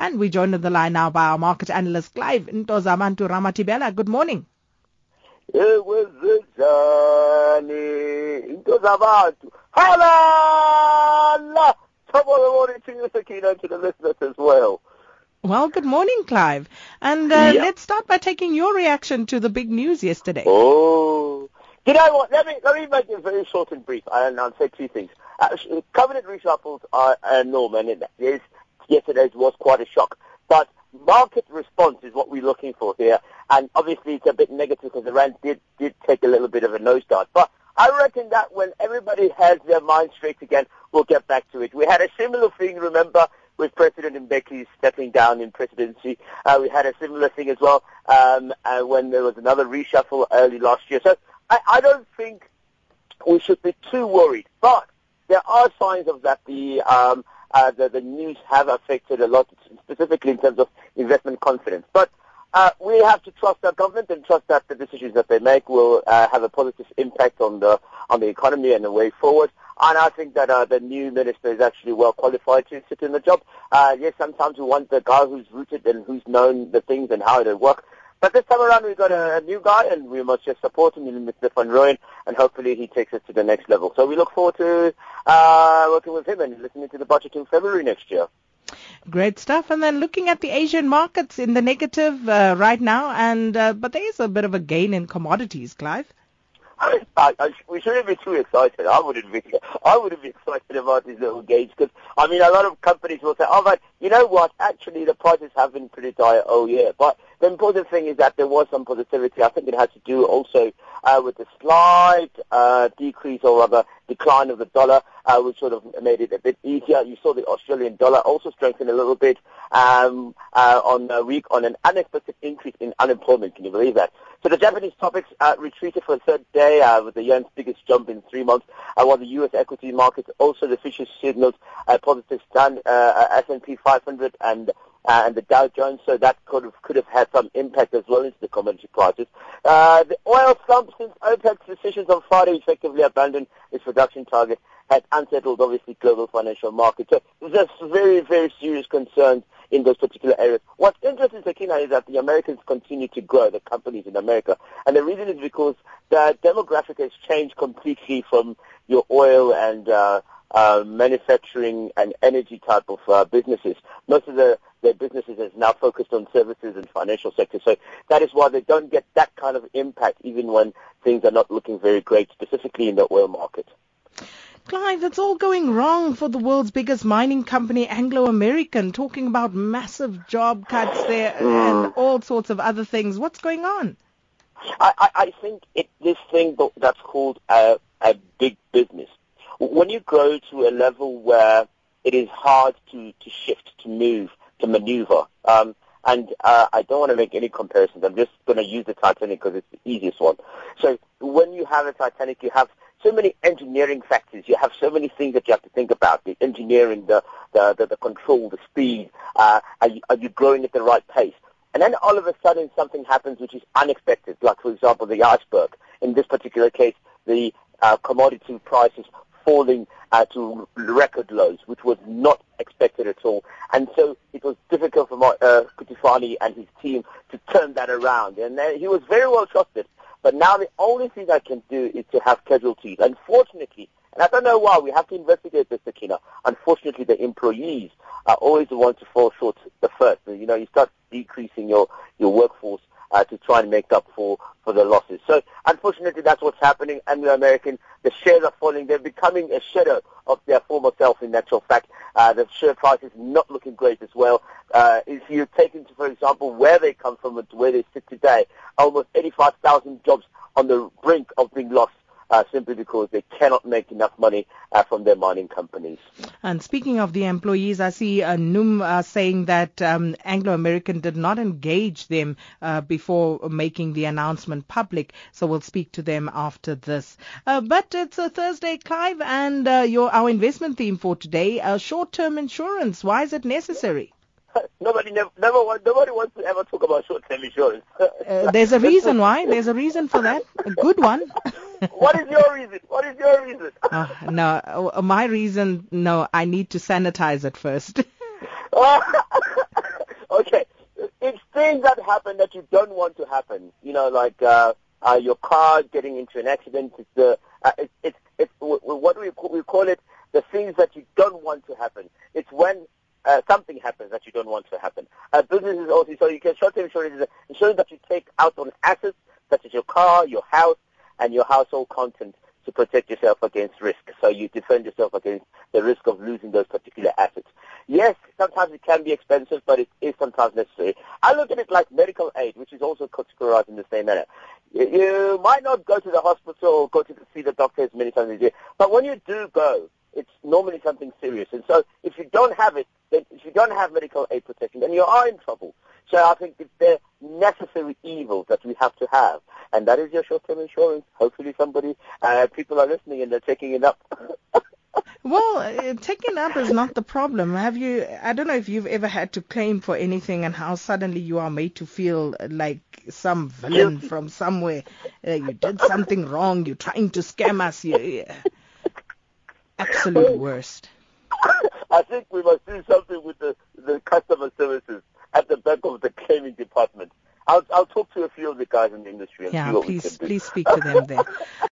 And we joined on the line now by our market analyst, Clive Ntozamantu Ramathibela. Good morning. ekwenzenjani into zabantu halala the morning to you Sakina to the listeners as well Well, good morning, Clive. And uh, Yeah. let's start by taking your reaction to the big news yesterday. oh you know what let me let me make it very short and brief and I'll say two things uh, cabinet reshuffles are a norm and it is yesterday's was quite a shock but market response is what we're looking for here and obviously it's a bit negative because the rand did did take a little bit of a nosedive but I reckon that when everybody has their mind straight again, we'll get back to it. We had a similar thing, remember, with President Mbeki stepping down in presidency. Uh, we had a similar thing as well um, uh, when there was another reshuffle early last year. So I, I don't think we should be too worried. But there are signs of that the um, uh, the, the news have affected a lot, specifically in terms of investment confidence. But uh, we have to trust our government and trust that the decisions that they make will uh, have a positive impact on the on the economy and the way forward. And I think that uh, the new minister is actually well qualified to sit in the job. Uh, yes, sometimes we want the guy who's rooted and who's known the things and how it'll work. But this time around, we've got a, a new guy, and we must just support him, Mr. Van Rooyen, and hopefully he takes us to the next level. So we look forward to uh, working with him and listening to the budget in February next year. Great stuff. And then looking at the Asian markets in the negative uh, right now, and uh, but there is a bit of a gain in commodities, Clive. I, I, we shouldn't be too excited. I wouldn't be. I wouldn't be excited about these little gains because I mean, a lot of companies will say, "Oh, but you know what? Actually, the prices have been pretty dire all year." But the important thing is that there was some positivity. I think it had to do also uh, with the slight uh, decrease or rather decline of the dollar, uh, which sort of made it a bit easier. You saw the Australian dollar also strengthen a little bit um, uh, on a week on an unexpected increase in unemployment. Can you believe that? So the Japanese Topix uh, retreated for a third day uh, with the yen's biggest jump in three months. Uh, while the U.S. equity markets also the fishes signaled a positive stand, uh, S&P 500 and uh, and the Dow Jones, so that could have could have had some impact as well into the commodity prices. Uh, the oil slump since OPEC's decisions on Friday effectively abandoned its production target had unsettled obviously global financial markets. So there's very very serious concerns in those particular areas. What's interesting, Sakina, is that the Americans continue to grow, the companies in America. And the reason is because the demographic has changed completely from your oil and uh, uh, manufacturing and energy type of uh, businesses. Most of the their businesses is now focused on services and financial sector. So that is why they don't get that kind of impact even when things are not looking very great, specifically in the oil market. Clive, it's all going wrong for the world's biggest mining company, Anglo American, talking about massive job cuts there and all sorts of other things. What's going on? I, I, I think it, this thing that's called a, a big business. When you grow to a level where it is hard to, to shift, to move, to maneuver, um, and uh, I don't want to make any comparisons. I'm just going to use the Titanic because it's the easiest one. So when you have a Titanic, you have so many engineering factors. You have so many things that you have to think about: the engineering, the the, the, the control, the speed. Uh, are, you, are you growing at the right pace? And then all of a sudden something happens which is unexpected, like for example the iceberg. In this particular case, the uh, commodity prices falling uh, to record lows, which was not expected at all. And so it was difficult for uh, Cutifani and his team to turn that around. And he was very well trusted. But now the only thing I can do is to have casualties. Unfortunately, and I don't know why, we have to investigate this, Sakina. Unfortunately, the employees are always the ones to fall short the first. You know, you start decreasing your, your workforce uh, to try and make up for, for the losses. So unfortunately, that's what's happening. Anglo American, the shares are falling. They're becoming a shadow of their former self. In actual fact, uh, the share price is not looking great as well. Uh, if you take into, for example, where they come from and where they sit today, almost 85,000 jobs on the brink of being lost. Uh, simply because they cannot make enough money uh, from their mining companies. And speaking of the employees, I see uh, NUM uh, saying that um, Anglo American did not engage them uh, before making the announcement public. So we'll speak to them after this. Uh, but it's a Thursday, Clive, and uh, your our investment theme for today: uh, short-term insurance. Why is it necessary? nobody never, never nobody wants to ever talk about short-term insurance. Uh, there's a reason why. There's a reason for that. A good one. what is your reason? What is your reason? Oh, no, uh, my reason, no, I need to sanitize it first. okay. It's things that happen that you don't want to happen. You know, like uh, uh, your car getting into an accident. It's the uh, it's it's it's what we call, we call it the things that you don't want to happen. It's when uh, something happens that you don't want to happen. Uh, business is also so you can short-term insurance is insurance that you take out on assets such as your car, your house, and your household content to protect yourself against risk. So you defend yourself against the risk of losing those particular assets. Yes, sometimes it can be expensive, but it is sometimes necessary. I look at it like medical aid, which is also categorized in the same manner. You might not go to the hospital or go to see the doctor as many times as you but when you do go, it's normally something serious. And so if you don't have it, then if you don't have medical aid protection, then you are in trouble. So I think it's the necessary evil that we have to have. And that is your short-term insurance. Hopefully somebody, uh, people are listening and they're taking it up. well, uh, taking up is not the problem. Have you, I don't know if you've ever had to claim for anything and how suddenly you are made to feel like some villain from somewhere. Uh, you did something wrong. You're trying to scam us. You, absolute worst. I think we must do something with the, the customer services at the back of the claiming department. I'll, I'll talk to a few of the guys in the industry and yeah, see what please, we can do. please speak to them there.